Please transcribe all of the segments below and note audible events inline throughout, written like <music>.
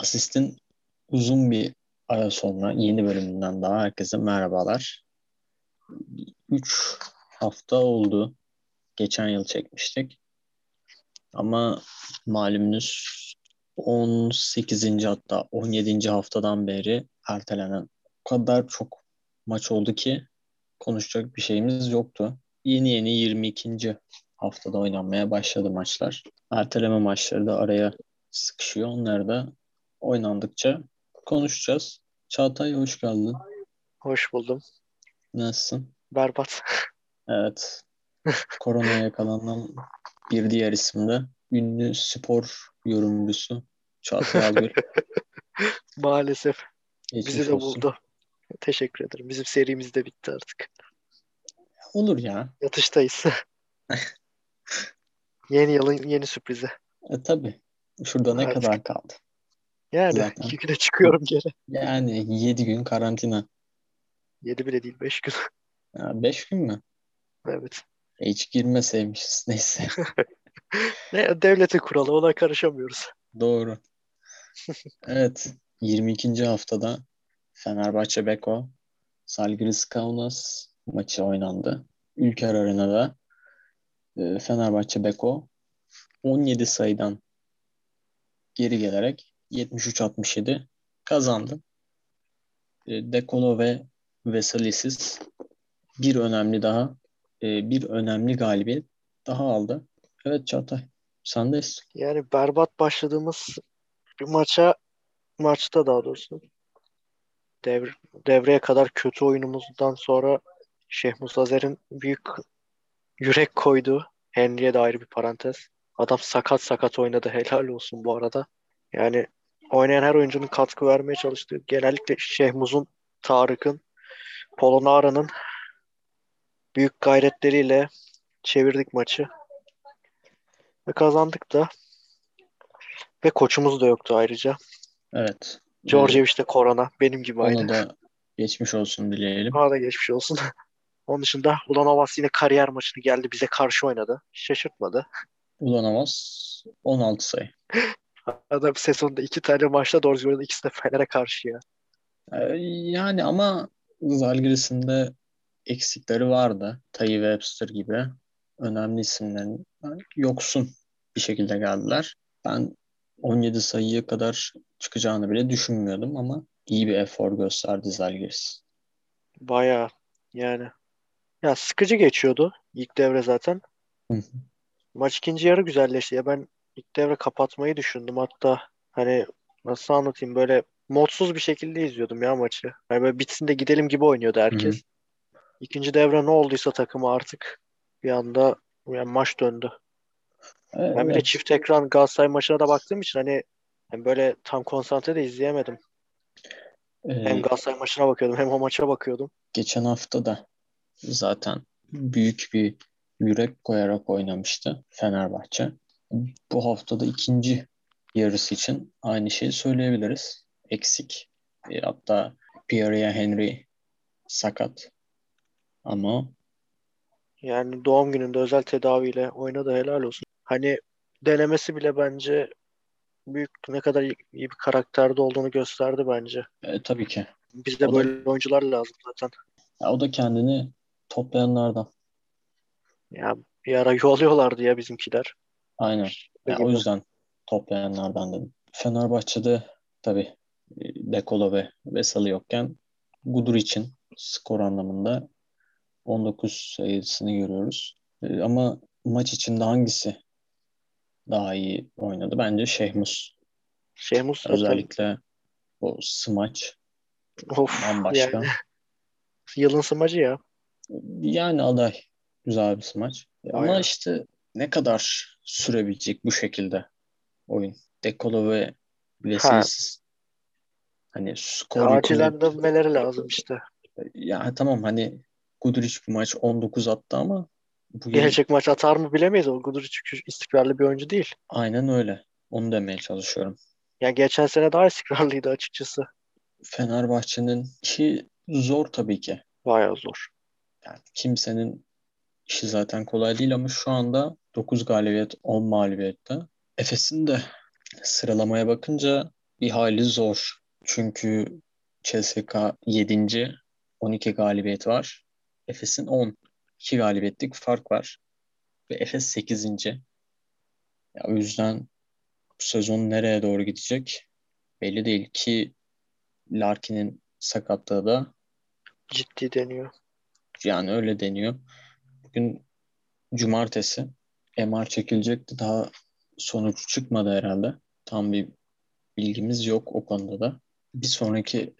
Asist'in uzun bir ara sonra yeni bölümünden daha herkese merhabalar. 3 hafta oldu. Geçen yıl çekmiştik. Ama malumunuz 18. hatta 17. haftadan beri ertelenen o kadar çok maç oldu ki konuşacak bir şeyimiz yoktu. Yeni yeni 22. haftada oynanmaya başladı maçlar. Erteleme maçları da araya sıkışıyor. Onları da oynandıkça konuşacağız. Çağatay hoş geldin. Hoş buldum. Nasılsın? Berbat. Evet. <laughs> Koronaya yakalanan bir diğer isim de ünlü spor yorumcusu Çağatay Algül. <laughs> Maalesef. Geçmiş Bizi de olsun. buldu. Teşekkür ederim. Bizim serimiz de bitti artık. Olur ya. Yatıştayız. <laughs> yeni yılın yeni sürprizi. E, tabii. Şurada ne Artık. kadar kaldı? Yani Zaten. iki güne çıkıyorum geri. Yani 7 gün karantina. Yedi bile değil. Beş gün. 5 gün mü? evet. E, hiç girmeseymişiz. <laughs> Neyse. <laughs> Ne devletin kuralı. Ona karışamıyoruz. Doğru. Evet. 22. haftada Fenerbahçe Beko Salgiris Kaunas maçı oynandı. Ülker Arena'da e, Fenerbahçe Beko 17 sayıdan geri gelerek 73-67 kazandı. Dekolo ve Vesalisiz bir önemli daha e, bir önemli galibiyet daha aldı. Evet Çağatay sendeyiz. Yani berbat başladığımız bir maça maçta daha doğrusu devre, devreye kadar kötü oyunumuzdan sonra Şeyh Musazer'in büyük yürek koydu. Henry'e de ayrı bir parantez. Adam sakat sakat oynadı. Helal olsun bu arada. Yani oynayan her oyuncunun katkı vermeye çalıştığı genellikle Şeyh Muz'un, Tarık'ın, Polonara'nın büyük gayretleriyle çevirdik maçı. Ve kazandık da. Ve koçumuz da yoktu ayrıca. Evet. Djordjevic de korona. Benim gibi aynı. Ona da geçmiş olsun dileyelim. Ona da geçmiş olsun. <laughs> Onun dışında Ulanovas yine kariyer maçını geldi bize karşı oynadı. Şaşırtmadı. Ulanovas 16 sayı. <laughs> Adam sezonda iki tane maçta doğru düzgün ikisi de Fener'e karşı ya. Ee, Yani ama Zalgiris'in de eksikleri vardı. Tayyip Webster gibi önemli isimlerin yoksun bir şekilde geldiler. Ben 17 sayıya kadar çıkacağını bile düşünmüyordum ama iyi bir efor gösterdi Zalgiris. Bayağı yani. Ya sıkıcı geçiyordu ilk devre zaten. Hı hı. Maç ikinci yarı güzelleşti. Ya ben ilk devre kapatmayı düşündüm. Hatta hani nasıl anlatayım böyle modsuz bir şekilde izliyordum ya maçı. Hani böyle bitsin de gidelim gibi oynuyordu herkes. İkinci devre ne olduysa takımı artık bir anda yani maç döndü. Ben bir de Evet. çift ekran Galatasaray maçına da baktığım için hani hem böyle tam konsantre de izleyemedim. Hem Ee, Galatasaray maçına bakıyordum hem o maça bakıyordum. geçen hafta da zaten büyük bir yürek koyarak oynamıştı Fenerbahçe. Bu haftada ikinci yarısı için aynı şeyi söyleyebiliriz. Eksik. E, hatta Pierre Henry sakat. Ama Yani doğum gününde özel tedaviyle oynadı helal olsun. Hani denemesi bile bence büyük ne kadar iyi bir karakterde olduğunu gösterdi bence. e, tabii ki. Bizde O da- böyle oyuncular lazım zaten. Ya, o da kendini toplayanlardan. Ya bir ara <laughs> yuvalıyorlardı ya bizimkiler. Aynen. Ya, gibi. o yüzden toplayanlardan dedim. Fenerbahçe'de tabii e, Dekolo ve Vesali yokken Gudur için skor anlamında 19 sayısını görüyoruz. E, ama maç içinde hangisi daha iyi oynadı? Bence Şehmus. Şehmus Özellikle o smaç of bambaşka. yani yılın smacı ya. Yani aday. Güzel bir smaç. Ama Aynen. işte ne kadar sürebilecek bu şekilde oyun? Dekolo ve Vesilisiz. Hani skor Acilen dönmeleri lazım işte. ya tamam hani Guduric bu maç 19 attı ama bugün Gelecek maç atar mı bilemeyiz. O Guduric istikrarlı bir oyuncu değil. aynen öyle. Onu demeye çalışıyorum. Yani geçen sene daha istikrarlıydı açıkçası. Fenerbahçe'nin işi zor tabii ki. Bayağı zor. Yani kimsenin işi zaten kolay değil ama şu anda 9 galibiyet 10 mağlubiyette. Efes'in de sıralamaya bakınca bir hayli zor. Çünkü CSK 7. 12 galibiyet var. Efes'in 10. 2 galibiyetlik fark var. Ve Efes 8. Ya, o yüzden bu sezon nereye doğru gidecek belli değil ki Larkin'in sakatlığı da Ciddi deniyor. yani öyle deniyor. Bugün cumartesi MR çekilecekti. Daha sonuç çıkmadı herhalde. Tam bir bilgimiz yok o konuda da. Bir sonraki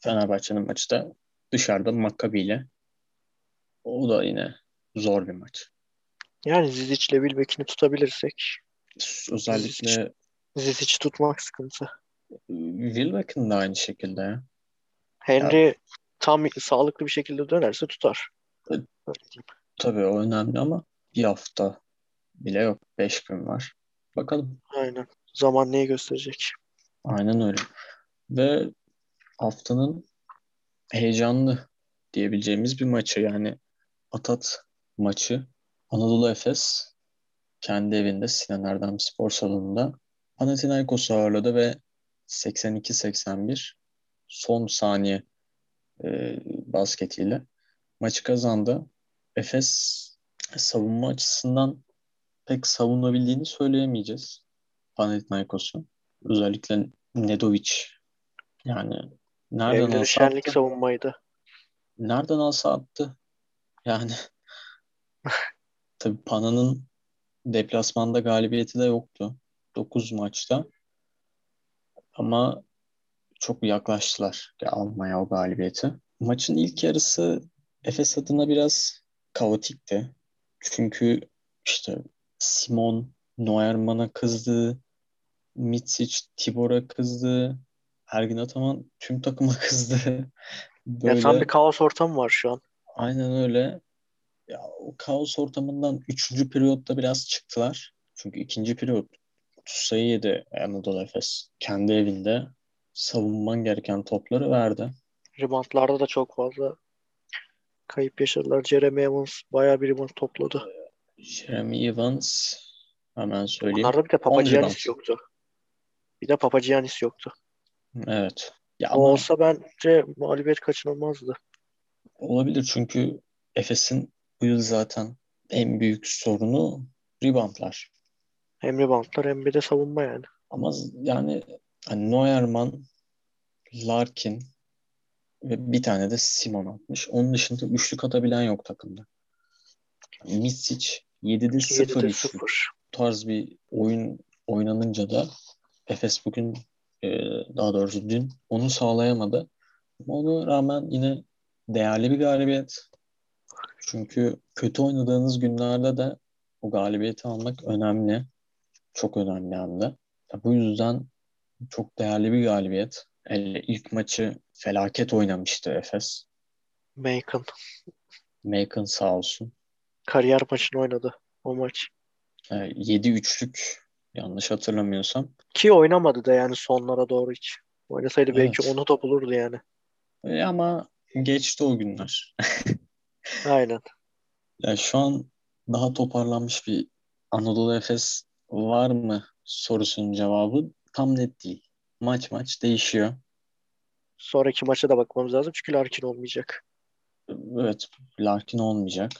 Fenerbahçe'nin maçı da dışarıda Maccabi ile. O da yine zor bir maç. Yani Zizic'le Wilbeck'ini tutabilirsek Özellikle Zizic tutmak sıkıntı. Wilbeck'in de aynı şekilde. ya. Henry tam sağlıklı bir şekilde dönerse tutar. Evet. Öyle diyeyim. Tabii o önemli ama bir hafta bile yok. Beş gün var. Bakalım. Aynen. Zaman neyi gösterecek? Aynen öyle. Ve haftanın heyecanlı diyebileceğimiz bir maçı yani Atat maçı. Anadolu Efes kendi evinde Sinan Erdem Spor Salonu'nda Panathinaikos'u ağırladı ve 82-81 son saniye e, basketiyle maçı kazandı. Efes savunma açısından pek savunabildiğini söyleyemeyeceğiz Panathinaikos'u. Özellikle Nedovic yani nereden Evleri alsa şenlik attı. savunmaydı. Nereden alsa attı. Yani <laughs> tabii Pana'nın deplasmanda galibiyeti de yoktu. 9 maçta. Ama çok yaklaştılar ya almaya o galibiyeti. Maçın ilk yarısı Efes adına biraz kaotikti. Çünkü işte Simon Neuermann'a kızdı. Mitsic Tibor'a kızdı. Ergin Ataman tüm takıma <laughs> kızdı. Ya tam Böyle bir kaos ortamı var şu an. aynen öyle. Ya o kaos ortamından 3. periyotta biraz çıktılar. Çünkü ikinci periyot 30 sayı yedi Anadolu Efes. Kendi evinde savunman gereken topları verdi. Reboundlarda da çok fazla kayıp yaşadılar. Jeremy Evans bayağı bir rebound topladı. Jeremy Evans hemen söyleyeyim. Onlarda bir de 10 Papagiannis yoktu. Bir de Papagiannis yoktu. Evet. Ya O ama olsa bence mağlubiyet kaçınılmazdı. olabilir çünkü Efes'in bu yıl zaten en büyük sorunu reboundlar. Hem reboundlar hem bir de savunma yani. Ama yani hani Neuerman, Larkin ve bir tane de Simon atmış. Onun dışında üçlük atabilen yok takımda. Misic 7'de 0 7'de üçlük. 0. Bu tarz bir oyun oynanınca da Efes bugün e, daha doğrusu dün onu sağlayamadı. Ama ona rağmen yine değerli bir galibiyet. Çünkü kötü oynadığınız günlerde de o galibiyeti almak önemli. Çok önemli hem de. Bu yüzden çok değerli bir galibiyet. Hele ilk maçı felaket oynamıştı Efes. Macon. Macon sağ olsun. Kariyer maçını oynadı o maç. 7-3'lük yanlış hatırlamıyorsam. Ki oynamadı da yani sonlara doğru hiç. Oynasaydı belki Evet. onu da bulurdu yani. E, ama geçti o günler. <laughs> Aynen. Ya şu an daha toparlanmış bir Anadolu Efes var mı sorusunun cevabı tam net değil. Maç maç değişiyor. Sonraki maça da bakmamız lazım çünkü Larkin olmayacak. Evet, Larkin olmayacak.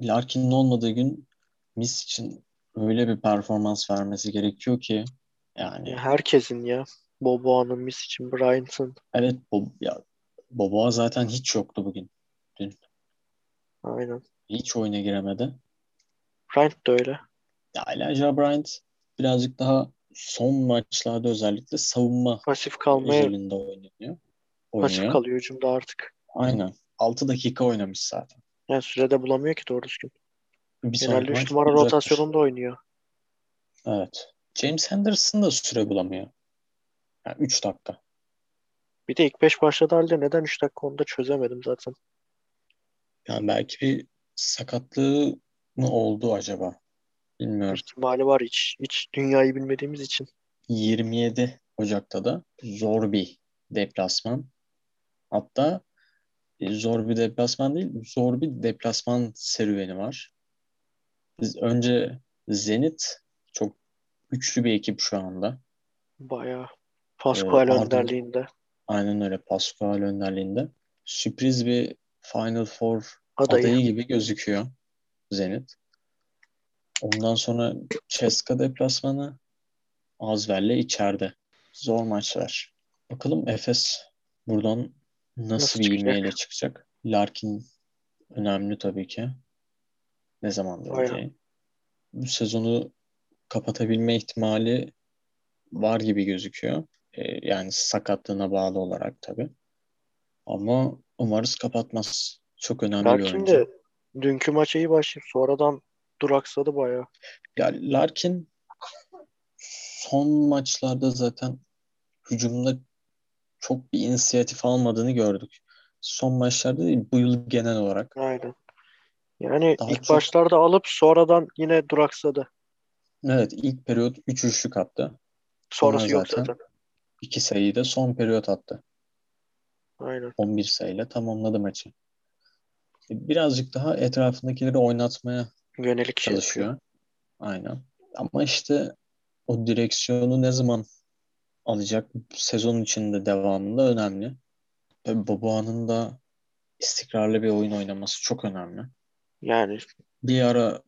Larkin'in olmadığı gün Miss için öyle bir performans vermesi gerekiyor ki yani Ya herkesin ya. Boboa'nın, Miss için, Bryant'ın. evet Bob, ya Boboa zaten hiç yoktu bugün. Dün Aynen. hiç oyuna giremedi. Bryant da öyle. Ya Elijah Bryant birazcık daha son maçlarda özellikle savunma Pasif kalmaya özelinde oynuyor. pasif kalıyor hücumda artık. Aynen. 6 dakika oynamış zaten. Yani sürede bulamıyor ki doğru düzgün. Bir Genelde sonraki 3 maç numara rotasyonunda oynuyor. Evet. James Henderson da süre bulamıyor. Yani 3 dakika. Bir de ilk 5 başladı halde neden 3 dakika onu da çözemedim zaten. Yani belki bir sakatlığı mı oldu acaba? Bilmiyorum. İhtimali var hiç. Hiç dünyayı bilmediğimiz için. 27 Ocak'ta da zor bir deplasman. Hatta e, zor bir deplasman değil, zor bir deplasman serüveni var. Biz önce Zenit çok güçlü bir ekip şu anda. Bayağı. Pascual Ee, önderliğinde. Aynen öyle Pascual önderliğinde. Sürpriz bir Final Four Adayı. adayı gibi gözüküyor Zenit. Ondan sonra Ceska deplasmanı Azver'le içeride. Zor maçlar. Bakalım Efes buradan nasıl, Nasıl bir ivmeyle çıkacak? Larkin önemli tabii ki. Ne zaman Bayağı. döneceği. Bu sezonu kapatabilme ihtimali var gibi gözüküyor. Ee, yani sakatlığına bağlı olarak tabii. Ama umarız kapatmaz. Çok önemli bir Larkin oyuncu. de dünkü maça iyi başlayıp sonradan duraksadı bayağı. Ya Larkin son maçlarda zaten hücumda çok bir inisiyatif almadığını gördük. Son maçlarda değil, bu yıl genel olarak. Aynen. Yani Daha ilk çok- başlarda alıp sonradan yine duraksadı. Evet ilk periyot 3 üçlük attı. Sonrası Sonra yok zaten. zaten. 2 sayıyı da son periyot attı. Aynen. 11 sayıyla tamamladı maçı. Birazcık daha etrafındakileri oynatmaya Yönelik şey çalışıyor. Aynen. Ama işte o direksiyonu ne zaman alacak sezon içinde devamında önemli. Tabii Boboğan'ın da istikrarlı bir oyun oynaması çok önemli. Yani Bir ara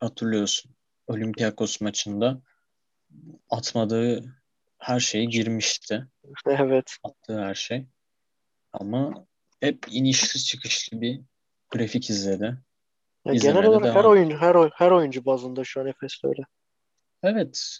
hatırlıyorsun Olympiakos maçında atmadığı her şey girmişti. <laughs> evet. Attığı her şey. Ama hep inişli çıkışlı bir grafik izledi. Ya genel olarak her devam. oyuncu her her oyuncu bazında şu an Efes'te öyle. Evet.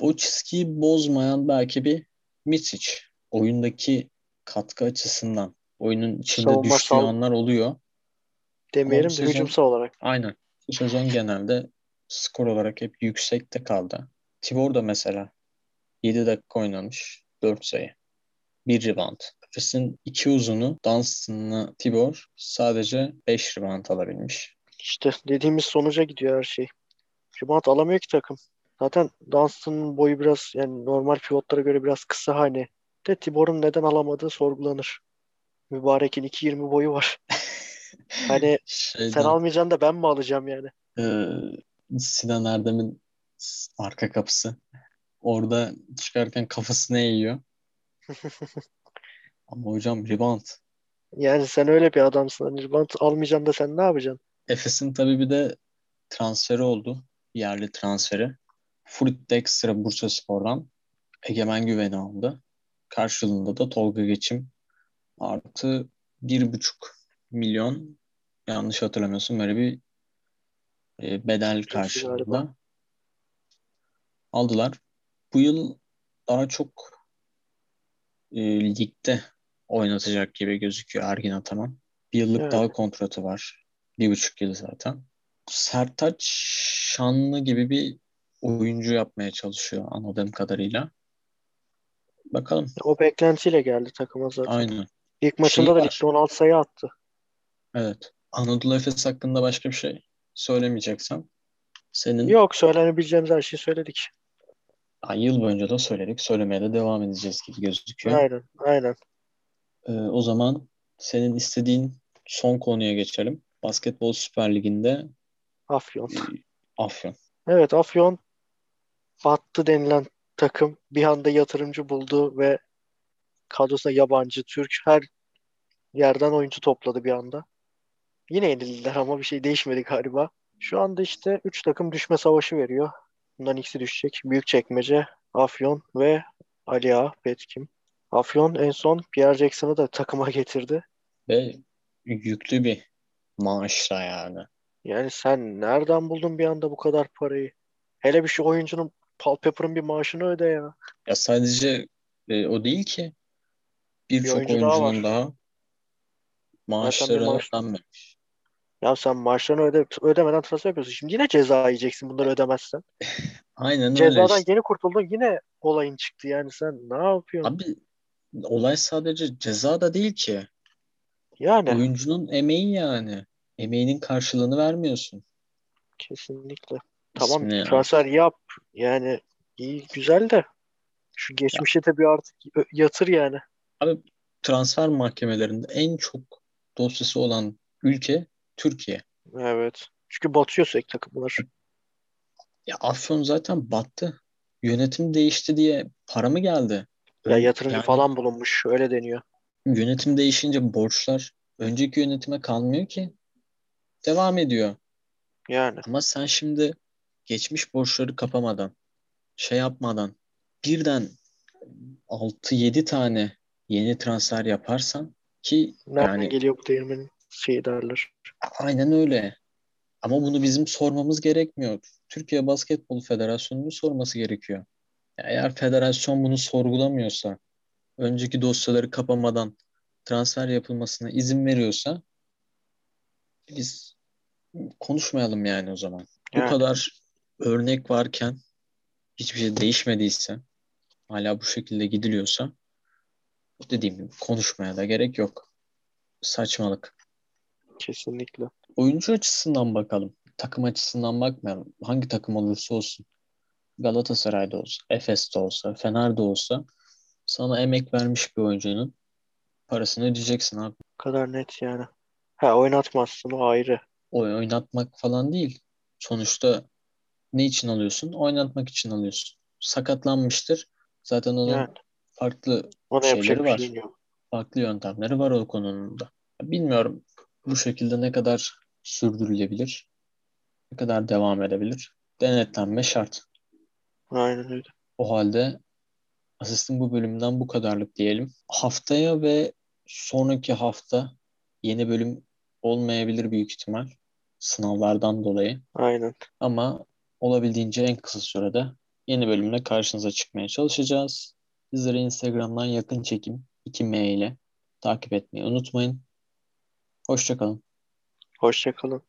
O çizgiyi bozmayan belki bir Micic. Oyundaki katkı açısından. Oyunun içinde Savunma düştüğü sal- anlar oluyor. Demeyelim de hücumsal olarak. Aynen. Bu sezon genelde skor olarak hep yüksekte kaldı. Tibor da mesela 7 dakika oynamış. 4 sayı. 1 rebound. Efes'in iki uzunu Dunstan'la Tibor sadece 5 rebound alabilmiş. İşte dediğimiz sonuca gidiyor her şey. Rebound alamıyor ki takım. Zaten Dunstan'ın boyu biraz yani normal pivotlara göre biraz kısa hani. De Tibor'un neden alamadığı sorgulanır. Mübarek'in 2.20 boyu var. <laughs> Hani Şeyden, sen almayacaksın da ben mi alacağım yani? Ee, Sinan Erdem'in arka kapısı. Orada çıkarken kafasını eğiyor. <laughs> Ama hocam rebound. Yani sen öyle bir adamsın. Hani rebound almayacaksın da sen ne yapacaksın? Efes'in tabii bir de transferi oldu. Yerli transferi. Fruit Extra Bursaspor'dan Egemen Güven'i aldı. Karşılığında da Tolga Geçim artı bir buçuk milyon yanlış hatırlamıyorsun böyle bir e, bedel karşılığında aldılar. Bu yıl daha çok e, ligde oynatacak gibi gözüküyor Ergin Ataman. Bir yıllık Yani. daha kontratı var. Bir buçuk yıl zaten. Sertaç Şanlı gibi bir oyuncu yapmaya çalışıyor anladığım kadarıyla. Bakalım. O beklentiyle geldi takıma zaten. Aynen. İlk maçında da var. ligde 16 sayı attı. Evet. Anadolu Efes hakkında başka bir şey söylemeyeceksem senin Yok söylenebileceğimiz her şeyi söyledik. Ay, yıl boyunca da söyledik. Söylemeye de devam edeceğiz gibi gözüküyor. Aynen, aynen. Ee, o zaman senin istediğin son konuya geçelim. Basketbol Süper Ligi'nde Afyon. e, Afyon. Evet, Afyon battı denilen takım bir anda yatırımcı buldu ve kadrosuna yabancı, Türk her yerden oyuncu topladı bir anda. Yine yenildiler ama bir şey değişmedi galiba. Şu anda işte 3 takım düşme savaşı veriyor. Bundan ikisi düşecek. Büyükçekmece, Afyon ve Ali Ağa, Petkim. Afyon en son Pierre Jackson'ı da takıma getirdi. Ve yüklü bir maaşla yani. Yani sen nereden buldun bir anda bu kadar parayı? Hele bir şu oyuncunun Paul Pepper'ın bir maaşını öde ya. Ya sadece e, o değil ki birçok oyuncu daha oyuncunun var. daha maaşları maaş- ödenmemiş. Ya sen maaşlarını öde, ödemeden transfer yapıyorsun. Şimdi yine ceza yiyeceksin bunları ödemezsen. <laughs> Aynen öyle Cezadan işte. yeni kurtuldun yine olayın çıktı. Yani sen ne yapıyorsun? Abi olay sadece ceza da değil ki. Yani Oyuncunun emeği yani. Emeğinin karşılığını vermiyorsun. kesinlikle. Tamam İsmini transfer yap. Yani iyi güzel de şu geçmişe de bir artık yatır yani. Abi transfer mahkemelerinde en çok dosyası olan ülke Türkiye. Evet. Çünkü batıyor sürekli takımlar. Ya Afyon zaten battı. yönetim değişti diye para mı geldi? Ya yatırımcı yani falan bulunmuş. Öyle deniyor. yönetim değişince borçlar önceki yönetime kalmıyor ki. Devam ediyor. Yani. Ama sen şimdi geçmiş borçları kapamadan, şey yapmadan birden 6-7 tane yeni transfer yaparsan ki Nereden yani geliyor bu değirmenin şeyi derler. aynen öyle. Ama bunu bizim sormamız gerekmiyor. Türkiye Basketbol Federasyonu'nun sorması gerekiyor. Eğer federasyon bunu sorgulamıyorsa, önceki dosyaları kapamadan transfer yapılmasına izin veriyorsa biz konuşmayalım yani o zaman. Bu Yani. kadar örnek varken hiçbir şey değişmediyse hala bu şekilde gidiliyorsa dediğim gibi konuşmaya da gerek yok. Saçmalık. Kesinlikle. Oyuncu açısından bakalım. Takım açısından bakmayalım. Hangi takım olursa olsun. Galatasaray'da olsa, Efes'te olsa, Fener'de olsa sana emek vermiş bir oyuncunun parasını ödeyeceksin abi. Bu kadar net yani. Ha oynatmazsın o ayrı. Oy oynatmak falan değil. Sonuçta ne için alıyorsun? Oynatmak için alıyorsun. Sakatlanmıştır. Zaten onun Yani. farklı Ona şeyleri var. yok. Farklı yöntemleri var o konunun da. Bilmiyorum bu şekilde ne kadar sürdürülebilir, ne kadar devam edebilir. Denetlenme şart. Aynen öyle. O halde asistin bu bölümden bu kadarlık diyelim. Haftaya ve sonraki hafta yeni bölüm olmayabilir büyük ihtimal sınavlardan dolayı. Aynen. Ama olabildiğince en kısa sürede yeni bölümle karşınıza çıkmaya çalışacağız. Sizleri Instagram'dan yakın çekim 2M ile takip etmeyi unutmayın. Hoşçakalın. Hoşçakalın.